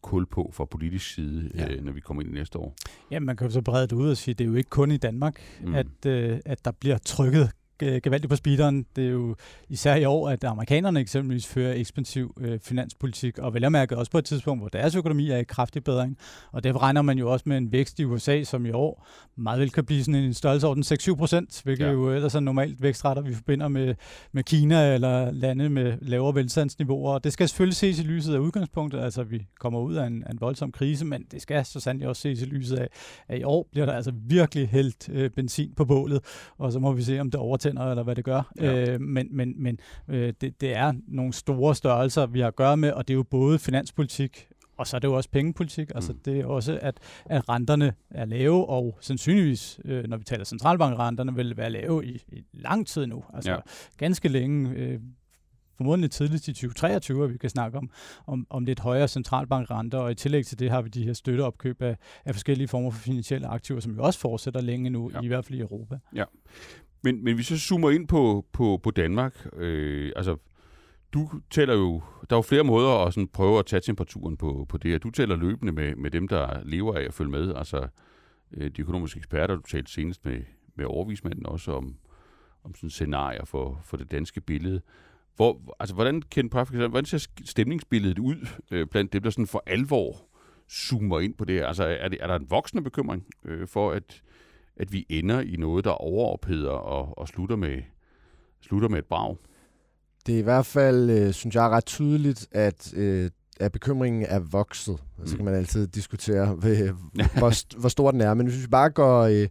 kul på fra politisk side, ja. øh, når vi kommer ind i næste år. Ja, man kan jo så brede det ud og sige, at det er jo ikke kun i Danmark, mm. at, øh, at der bliver trykket gevaldigt på speederen. Det er jo især i år, at amerikanerne eksempelvis fører ekspansiv øh, finanspolitik, og vel mærke også på et tidspunkt, hvor deres økonomi er i kraftig bedring. Og derfor regner man jo også med en vækst i USA, som i år meget vel kan blive sådan en størrelsesorden 6-7 procent, hvilket ja. jo ellers er normalt vækstretter, vi forbinder med, med Kina eller lande med lavere velstandsniveauer. Og det skal selvfølgelig ses i lyset af udgangspunktet, altså vi kommer ud af en, en voldsom krise, men det skal så sandelig også ses i lyset af, at i år bliver der altså virkelig hældt øh, benzin på bålet, og så må vi se, om det overtager tænder, eller hvad det gør. Ja. Øh, men men, men øh, det, det er nogle store størrelser, vi har at gøre med, og det er jo både finanspolitik, og så er det jo også pengepolitik. Altså mm. det er også, at, at renterne er lave, og sandsynligvis, øh, når vi taler centralbankrenterne, vil være lave i, i lang tid nu. Altså ja. ganske længe. Øh, formodentlig tidligt i 2023, at vi kan snakke om, om, om lidt højere centralbankrenter, og i tillæg til det har vi de her støtteopkøb af, af forskellige former for finansielle aktiver, som jo også fortsætter længe nu, ja. i hvert fald i Europa. Ja. Men, men vi så zoomer ind på, på, på Danmark, øh, altså du tæller jo, der er jo flere måder at sådan prøve at tage temperaturen på, på det her. Du tæller løbende med, med dem, der lever af at følge med, altså øh, de økonomiske eksperter, du talte senest med, med overvismanden også om, om sådan scenarier for, for det danske billede. Hvor, altså, hvordan, Ken Pafik, altså, hvordan ser stemningsbilledet ud øh, blandt dem, der sådan for alvor zoomer ind på det her? Altså, er, det, er der en voksende bekymring øh, for, at at vi ender i noget, der overopheder og, og slutter, med, slutter med et brag. Det er i hvert fald, øh, synes jeg, ret tydeligt, at, øh, at bekymringen er vokset. Så kan mm. man altid diskutere, hvor, hvor stor den er. Men hvis vi bare går, øh,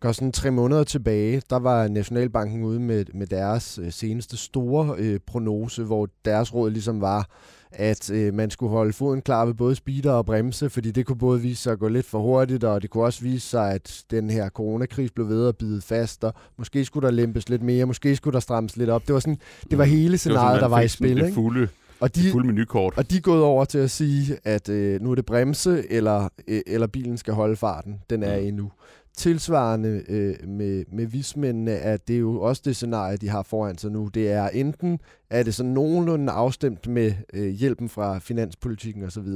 går sådan tre måneder tilbage, der var Nationalbanken ude med, med deres øh, seneste store øh, prognose, hvor deres råd ligesom var, at øh, man skulle holde foden klar ved både speeder og bremse, fordi det kunne både vise sig at gå lidt for hurtigt, og det kunne også vise sig, at den her coronakris blev ved at bide fast, og måske skulle der lempes lidt mere, måske skulle der strammes lidt op. Det var, sådan, det var mm. hele scenariet, der var i spil. Det fulde, og de, fulde menukort. Og de er gået over til at sige, at øh, nu er det bremse, eller, øh, eller bilen skal holde farten. Den er mm. endnu tilsvarende øh, med, med vismændene, at det er jo også det scenarie, de har foran sig nu. Det er enten, er det sådan nogenlunde afstemt med øh, hjælpen fra finanspolitikken osv.,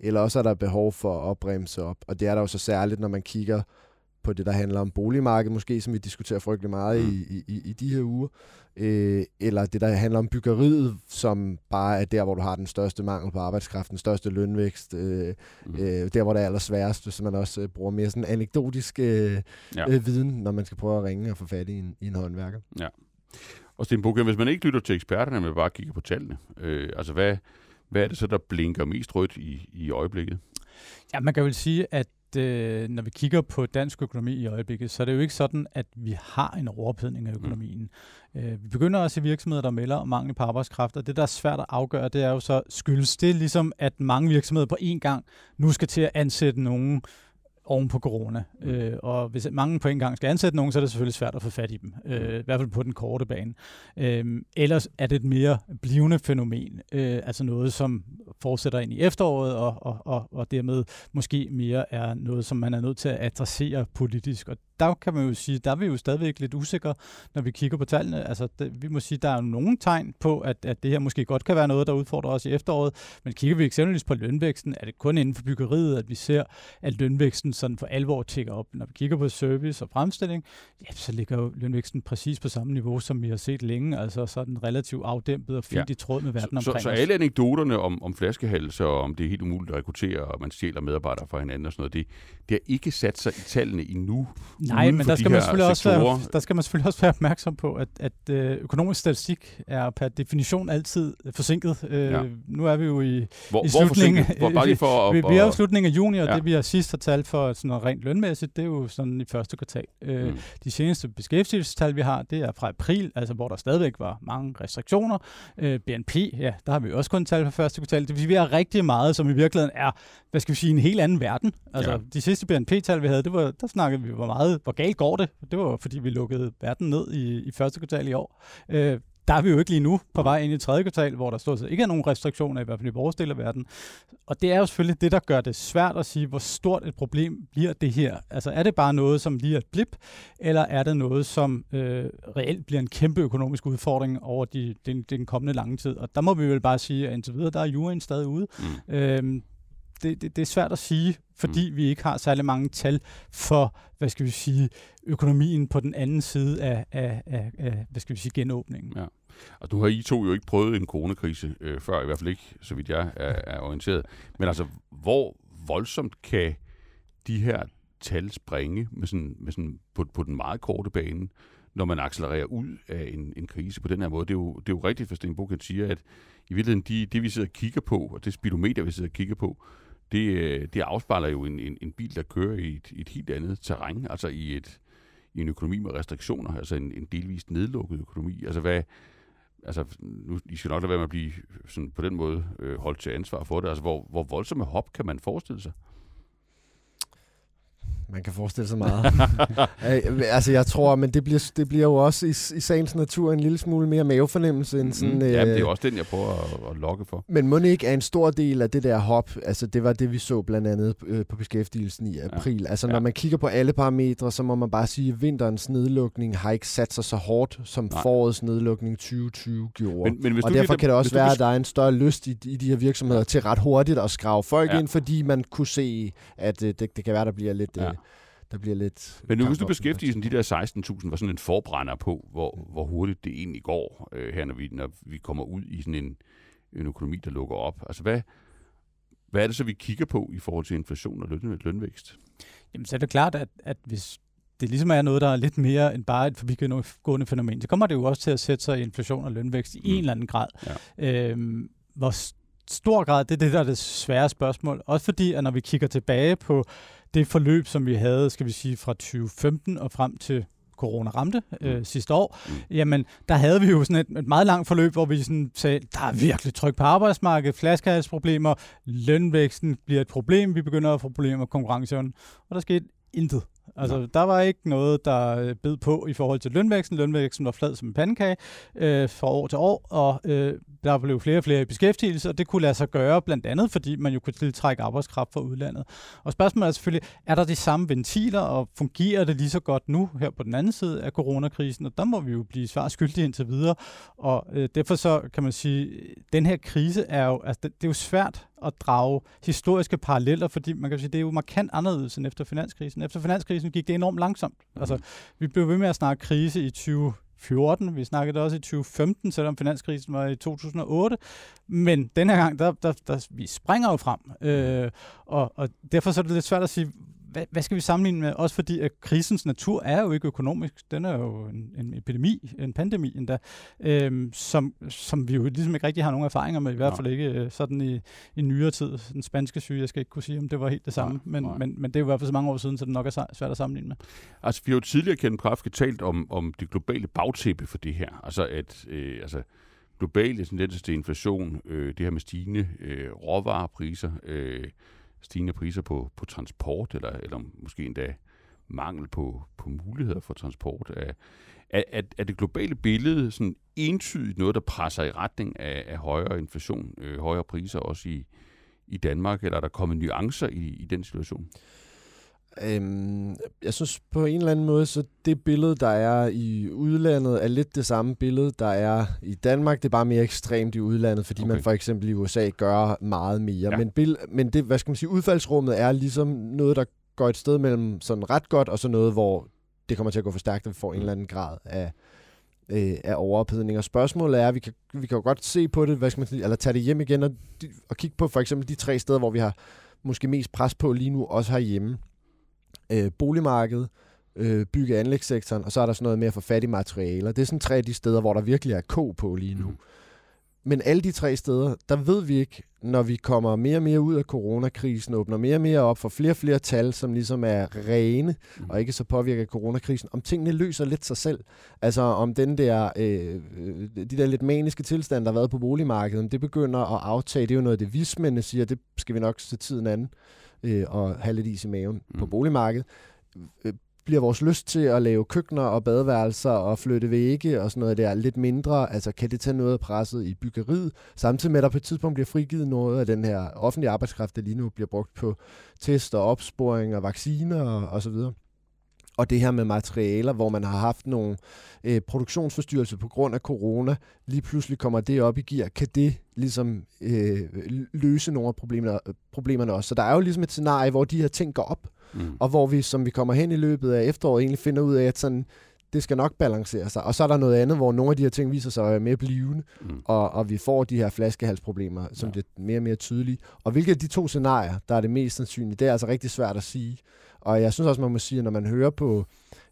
eller også er der behov for at bremse op. Og det er der jo så særligt, når man kigger på det, der handler om boligmarkedet, måske som vi diskuterer frygtelig meget mm. i, i, i de her uger, øh, eller det, der handler om byggeriet, som bare er der, hvor du har den største mangel på arbejdskraft, den største lønvækst, øh, mm. øh, der, hvor det er allersværest, så man også øh, bruger mere sådan anekdotisk øh, ja. øh, viden, når man skal prøve at ringe og få fat i en, i en håndværker. Ja. Og Sten Bukke, hvis man ikke lytter til eksperterne, men bare kigger på tallene, øh, altså hvad, hvad er det så, der blinker mest rødt i, i øjeblikket? Ja, man kan vel sige, at øh, når vi kigger på dansk økonomi i øjeblikket, så er det jo ikke sådan, at vi har en overophedning af økonomien. Mm. Øh, vi begynder også i virksomheder, der melder om mangel på arbejdskraft, og det, der er svært at afgøre, det er jo så, skyldes det ligesom, at mange virksomheder på én gang nu skal til at ansætte nogen oven på corona. Mm. Øh, og hvis mange på en gang skal ansætte nogen, så er det selvfølgelig svært at få fat i dem. Øh, I hvert fald på den korte bane. Øh, ellers er det et mere blivende fænomen. Øh, altså noget, som fortsætter ind i efteråret, og, og, og, og dermed måske mere er noget, som man er nødt til at adressere politisk. Og der kan man jo sige, der er vi jo stadigvæk lidt usikre, når vi kigger på tallene. Altså, det, vi må sige, der er nogle tegn på, at, at det her måske godt kan være noget, der udfordrer os i efteråret. Men kigger vi eksempelvis på lønvæksten, er det kun inden for byggeriet, at vi ser, at lønvæksten sådan for alvor tigger op. Når vi kigger på service og fremstilling, ja, så ligger jo lønvæksten præcis på samme niveau, som vi har set længe. Altså sådan relativt afdæmpet og fint ja. i tråd med verden så, omkring så, så alle anekdoterne om, om flaskehalse og om det er helt umuligt at rekruttere, og man stjæler medarbejdere fra hinanden og sådan noget, det, det har ikke sat sig i tallene endnu. Nej, men der skal, man selvfølgelig også være, der skal man selvfølgelig også være opmærksom på, at, at øh, økonomisk statistik er per definition altid forsinket. Øh, ja. Nu er vi jo i, hvor, i slutningen. Hvor, bare lige for at, vi, vi er jo slutningen af juni, og ja. det vi har sidst har talt for sådan noget rent lønmæssigt, det er jo sådan i første kvartal. Øh, mm. De seneste beskæftigelsestal, vi har, det er fra april, altså hvor der stadigvæk var mange restriktioner. Øh, BNP, ja, der har vi også kun tal for første kvartal. Det vil sige, vi har rigtig meget, som i virkeligheden er, hvad skal vi sige, en helt anden verden. Altså ja. de sidste BNP-tal, vi havde, det var, der snakkede vi, hvor meget, hvor galt går det. Det var fordi, vi lukkede verden ned i, i første kvartal i år. Øh, der er vi jo ikke lige nu på vej ind i tredje kvartal, hvor der stort set ikke er nogen restriktioner, i hvert fald i vores del af verden. Og det er jo selvfølgelig det, der gør det svært at sige, hvor stort et problem bliver det her. Altså er det bare noget, som lige er et blip, eller er det noget, som øh, reelt bliver en kæmpe økonomisk udfordring over de, den, den kommende lange tid? Og der må vi vel bare sige, at indtil videre, der er juryen stadig ude. Mm. Øhm, det, det, det er svært at sige, fordi mm. vi ikke har særlig mange tal for, hvad skal vi sige, økonomien på den anden side af, af, af, af hvad skal vi sige, genåbningen. Ja. Og du har I to jo ikke prøvet en coronakrise øh, før, i hvert fald ikke, så vidt jeg er, er orienteret. Men altså, hvor voldsomt kan de her tal springe med sådan, med sådan på, på den meget korte bane, når man accelererer ud af en, en krise på den her måde? Det er jo, det er jo rigtigt, for Sten Bukken siger, at i virkeligheden, de, det vi sidder og kigger på, og det speedometer, vi sidder og kigger på, det, øh, det afspejler jo en, en, en bil, der kører i et, et helt andet terræn, altså i, et, i en økonomi med restriktioner, altså en, en delvist nedlukket økonomi. Altså hvad, altså nu, I skal nok lade være med at blive sådan på den måde øh, holdt til ansvar for det. Altså hvor, hvor voldsomme hop kan man forestille sig? Man kan forestille sig meget. altså, jeg tror, men det bliver, det bliver jo også i, i sagens natur en lille smule mere mavefornemmelse end sådan... Mm, ja, øh, det er jo også den, jeg prøver at, at lokke for. Men må ikke er en stor del af det der hop, altså det var det, vi så blandt andet øh, på beskæftigelsen i april. Ja. Altså, når ja. man kigger på alle parametre, så må man bare sige, at vinterens nedlukning har ikke sat sig så hårdt, som Nej. forårets nedlukning 2020 gjorde. Men, men hvis og derfor kan det også være, at der er en større lyst i, i de her virksomheder til ret hurtigt at skrave folk ja. ind, fordi man kunne se, at øh, det, det kan være, der bliver lidt... Ja. Der bliver lidt... Men nu, hvis du beskæftiger de der 16.000, var sådan en forbrænder på, hvor, hvor hurtigt det egentlig går øh, her, når vi, når vi kommer ud i sådan en, en økonomi, der lukker op. Altså, hvad, hvad er det så, vi kigger på i forhold til inflation og løn, lønvækst? Jamen, så er det klart, at, at hvis det ligesom er noget, der er lidt mere end bare et forbigående fænomen, så kommer det jo også til at sætte sig i inflation og lønvækst i mm. en eller anden grad. Ja. Øhm, hvor stor grad, det er det, der er det svære spørgsmål. Også fordi, at når vi kigger tilbage på det forløb, som vi havde, skal vi sige, fra 2015 og frem til corona ramte øh, mm. sidste år, mm. jamen der havde vi jo sådan et, et meget langt forløb, hvor vi sådan sagde, der er virkelig tryk på arbejdsmarkedet, flaskehalsproblemer, lønvæksten bliver et problem, vi begynder at få problemer med konkurrenceevnen, og der skete intet. Altså, ja. der var ikke noget, der øh, bed på i forhold til lønvæksten. Lønvæksten var flad som en pandekage øh, fra år til år, og øh, der blev flere og flere i beskæftigelse, og det kunne lade sig gøre blandt andet, fordi man jo kunne tiltrække arbejdskraft fra udlandet. Og spørgsmålet er selvfølgelig, er der de samme ventiler, og fungerer det lige så godt nu her på den anden side af coronakrisen? Og der må vi jo blive svar skyldige indtil videre. Og øh, derfor så kan man sige, den her krise er jo, altså det, det er jo svært at drage historiske paralleller, fordi man kan sige, det er jo markant anderledes end efter finanskrisen. Efter finanskrisen gik det enormt langsomt. Mm. Altså, vi blev ved med at snakke krise i 2014, vi snakkede også i 2015, selvom finanskrisen var i 2008. Men den her gang, der, der, der, vi springer jo frem. Øh, og, og derfor så er det lidt svært at sige, hvad, hvad skal vi sammenligne med? Også fordi, at krisens natur er jo ikke økonomisk. Den er jo en, en epidemi, en pandemi endda, øhm, som, som vi jo ligesom ikke rigtig har nogen erfaringer med, i hvert fald ikke øh, sådan i, i nyere tid. Den spanske syge, jeg skal ikke kunne sige, om det var helt det samme, nej, men, nej. Men, men det er jo i hvert fald så mange år siden, så det nok er svært at sammenligne med. Altså, vi har jo tidligere kendt kraftigt talt om, om det globale bagtæppe for det her. Altså, at øh, altså, globale tendenser til inflation, øh, det her med stigende øh, råvarepriser, øh, stigende priser på, på transport, eller, eller måske endda mangel på, på muligheder for transport. Er, er, er det globale billede sådan entydigt noget, der presser i retning af, af højere inflation, øh, højere priser også i, i Danmark, eller er der kommet nuancer i, i den situation? Øhm, jeg synes på en eller anden måde, så det billede, der er i udlandet, er lidt det samme billede, der er i Danmark. Det er bare mere ekstremt i udlandet, fordi okay. man for eksempel i USA gør meget mere. Ja. Men, bill- men det, hvad skal man sige, udfaldsrummet er ligesom noget, der går et sted mellem sådan ret godt, og så noget, hvor det kommer til at gå for stærkt, og vi får en eller anden grad af, øh, af overophedning. Og spørgsmålet er, vi kan, vi kan jo godt se på det, hvad skal man sige, eller tage det hjem igen og, og kigge på for eksempel de tre steder, hvor vi har måske mest pres på lige nu, også herhjemme øh, boligmarkedet, øh, bygge- og anlægssektoren, og så er der sådan noget med at få fat i materialer. Det er sådan tre af de steder, hvor der virkelig er ko på lige nu. Mm. Men alle de tre steder, der ved vi ikke, når vi kommer mere og mere ud af coronakrisen, åbner mere og mere op for flere og flere tal, som ligesom er rene mm. og ikke så påvirket af coronakrisen, om tingene løser lidt sig selv. Altså om den der, øh, de der lidt maniske tilstand, der har været på boligmarkedet, det begynder at aftage. Det er jo noget, det vismændene siger, det skal vi nok se tiden anden øh, og have lidt is i maven mm. på boligmarkedet. Øh, bliver vores lyst til at lave køkkener og badeværelser og flytte vægge og sådan noget der lidt mindre? Altså kan det tage noget af presset i byggeriet, samtidig med at der på et tidspunkt bliver frigivet noget af den her offentlige arbejdskraft, der lige nu bliver brugt på test og opsporing og vacciner og, og så videre? Og det her med materialer, hvor man har haft nogle øh, produktionsforstyrrelser på grund af corona, lige pludselig kommer det op i gear. Kan det ligesom øh, løse nogle af problemerne, problemerne også? Så der er jo ligesom et scenarie, hvor de her ting går op, mm. og hvor vi, som vi kommer hen i løbet af efteråret, egentlig finder ud af, at sådan, det skal nok balancere sig. Og så er der noget andet, hvor nogle af de her ting viser sig at være mere blivende, mm. og, og vi får de her flaskehalsproblemer, som ja. bliver mere og mere tydelige. Og hvilke af de to scenarier, der er det mest sandsynlige, det er altså rigtig svært at sige. Og jeg synes også, man må sige, at når man hører på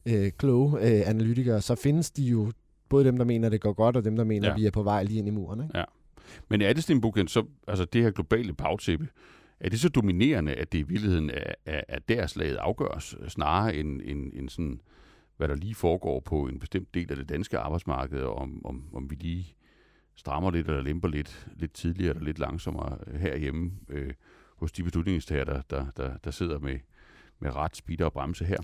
øh, kloge øh, analytikere, så findes de jo både dem, der mener, at det går godt, og dem, der mener, ja. at vi er på vej lige ind i muren. Ikke? Ja. Men er det, Stenbukken, så altså det her globale bagtæppe, er det så dominerende, at det i virkeligheden er, er, er der slaget afgøres, snarere end, end, end sådan, hvad der lige foregår på en bestemt del af det danske arbejdsmarked, om, om, om vi lige strammer lidt eller lemper lidt, lidt tidligere eller lidt langsommere herhjemme øh, hos de beslutningstager, der, der, der, der sidder med, med ret speeder og bremse her?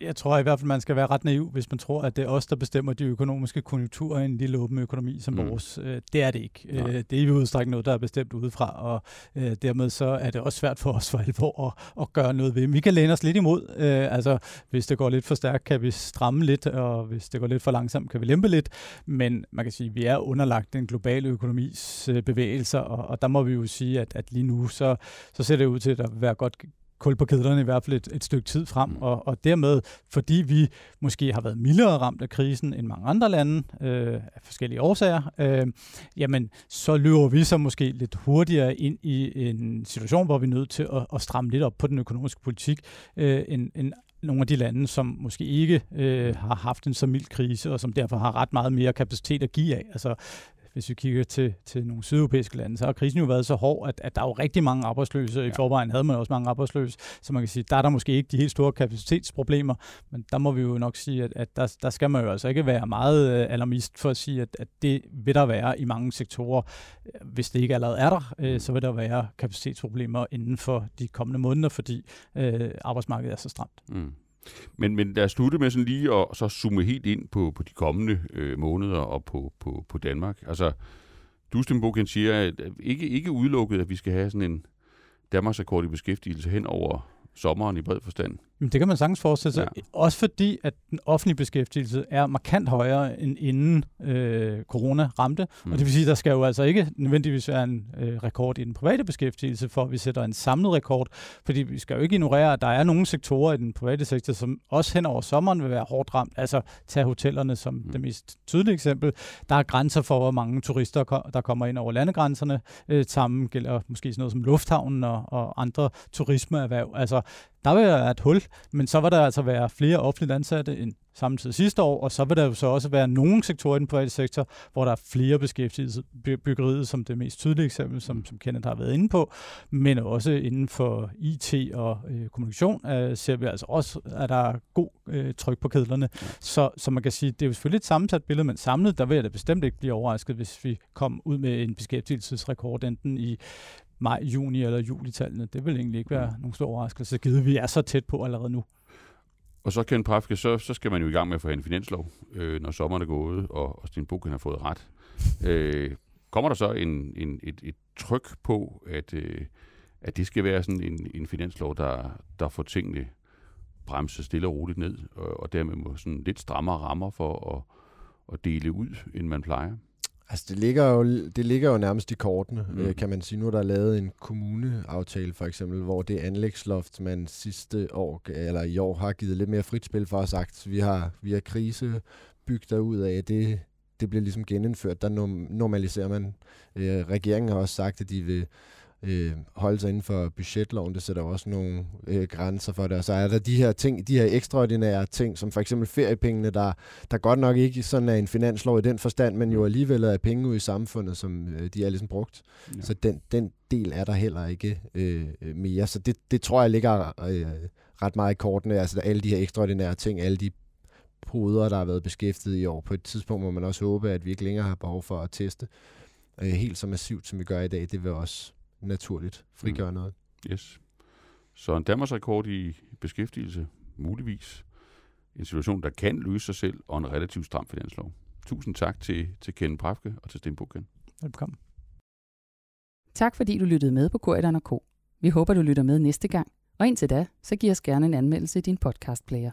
Jeg tror i hvert fald, man skal være ret naiv, hvis man tror, at det er os, der bestemmer de økonomiske konjunkturer i en lille åben økonomi som mm. vores. Øh, det er det ikke. Nej. Øh, det er i udstrækning noget, der er bestemt udefra, og øh, dermed så er det også svært for os for alvor at, at gøre noget ved. Vi kan læne os lidt imod. Altså, hvis det går lidt for stærkt, kan vi stramme lidt, og hvis det går lidt for langsomt, kan vi lempe lidt. Men man kan sige, at vi er underlagt den globale økonomis bevægelser, og, og der må vi jo sige, at, at lige nu, så, så ser det ud til at være godt kul på kedlerne i hvert fald et, et stykke tid frem, mm. og, og dermed, fordi vi måske har været mildere ramt af krisen end mange andre lande, øh, af forskellige årsager, øh, jamen, så løber vi så måske lidt hurtigere ind i en situation, hvor vi er nødt til at, at stramme lidt op på den økonomiske politik, øh, end, end nogle af de lande, som måske ikke øh, har haft en så mild krise, og som derfor har ret meget mere kapacitet at give af. Altså, hvis vi kigger til, til nogle sydeuropæiske lande, så har krisen jo været så hård, at, at der er jo rigtig mange arbejdsløse. Ja. I forvejen havde man også mange arbejdsløse, så man kan sige, der er der måske ikke de helt store kapacitetsproblemer, men der må vi jo nok sige, at, at der, der skal man jo altså ikke være meget øh, alarmist for at sige, at, at det vil der være i mange sektorer. Hvis det ikke allerede er der, øh, så vil der være kapacitetsproblemer inden for de kommende måneder, fordi øh, arbejdsmarkedet er så stramt. Mm. Men, men lad os slutte med sådan lige at så zoome helt ind på, på de kommende øh, måneder og på, på, på Danmark. Altså, Dustenbogen siger, at ikke, ikke udelukket, at vi skal have sådan en Danmarks rekord i beskæftigelse hen over sommeren i bred forstand. Jamen, det kan man sagtens forestille sig. Ja. Også fordi, at den offentlige beskæftigelse er markant højere end inden øh, corona ramte. Mm. Og det vil sige, at der skal jo altså ikke nødvendigvis være en øh, rekord i den private beskæftigelse, for at vi sætter en samlet rekord. Fordi vi skal jo ikke ignorere, at der er nogle sektorer i den private sektor, som også hen over sommeren vil være hårdt ramt. Altså tage hotellerne som mm. det mest tydelige eksempel. Der er grænser for, hvor mange turister, der kommer ind over landegrænserne. Øh, sammen gælder måske sådan noget som lufthavnen og, og andre turismeerhverv. Altså der vil være et hul, men så vil der altså være flere offentligt ansatte end samtidig sidste år, og så vil der jo så også være nogle sektorer i den private sektor, hvor der er flere beskæftigelse, byggeriet som det mest tydelige eksempel, som, som Kenneth har været inde på, men også inden for IT og øh, kommunikation øh, ser vi altså også, at der er god øh, tryk på kedlerne. Så, så man kan sige, det er jo selvfølgelig et sammensat billede, men samlet, der vil jeg da bestemt ikke blive overrasket, hvis vi kom ud med en beskæftigelsesrekord enten i maj, juni eller juli-tallene. Det vil egentlig ikke være mm. nogen stor overraskelse, givet vi er så tæt på allerede nu. Og så, Ken Prafke, så, så skal man jo i gang med at få en finanslov, øh, når sommeren er gået, og, og Sten Bukken har fået ret. Øh, kommer der så en, en, et, et tryk på, at, øh, at det skal være sådan en, en finanslov, der, der får tingene bremset stille og roligt ned, og, og dermed må sådan lidt strammere rammer for at, at dele ud, end man plejer? Altså, det ligger jo, det ligger jo nærmest i kortene, mm. øh, kan man sige. Nu er der lavet en kommuneaftale, for eksempel, hvor det anlægsloft, man sidste år, eller i år, har givet lidt mere frit spil for at sagt, vi har, vi har krise bygget derud af, det, det bliver ligesom genindført. Der normaliserer man. Øh, regeringen har også sagt, at de vil øh, holde sig inden for budgetloven. Det sætter også nogle øh, grænser for det. Og så er der de her ting, de her ekstraordinære ting, som for eksempel feriepengene, der, der godt nok ikke sådan er en finanslov i den forstand, men jo alligevel er penge ud i samfundet, som øh, de er ligesom brugt. Ja. Så den, den del er der heller ikke øh, mere. Så det, det tror jeg ligger øh, ret meget i kortene. Altså alle de her ekstraordinære ting, alle de poder, der har været beskæftiget i år. På et tidspunkt må man også håbe, at vi ikke længere har behov for at teste øh, helt så massivt, som vi gør i dag. Det vil også naturligt frigøre mm. noget. Yes. Så en Danmarks rekord i beskæftigelse, muligvis. En situation, der kan løse sig selv, og en relativt stram finanslov. Tusind tak til, til Ken Prafke og til Sten Bukken. Velkommen. Tak fordi du lyttede med på Korridoren K. Vi håber, du lytter med næste gang. Og indtil da, så giv os gerne en anmeldelse i din podcastplayer.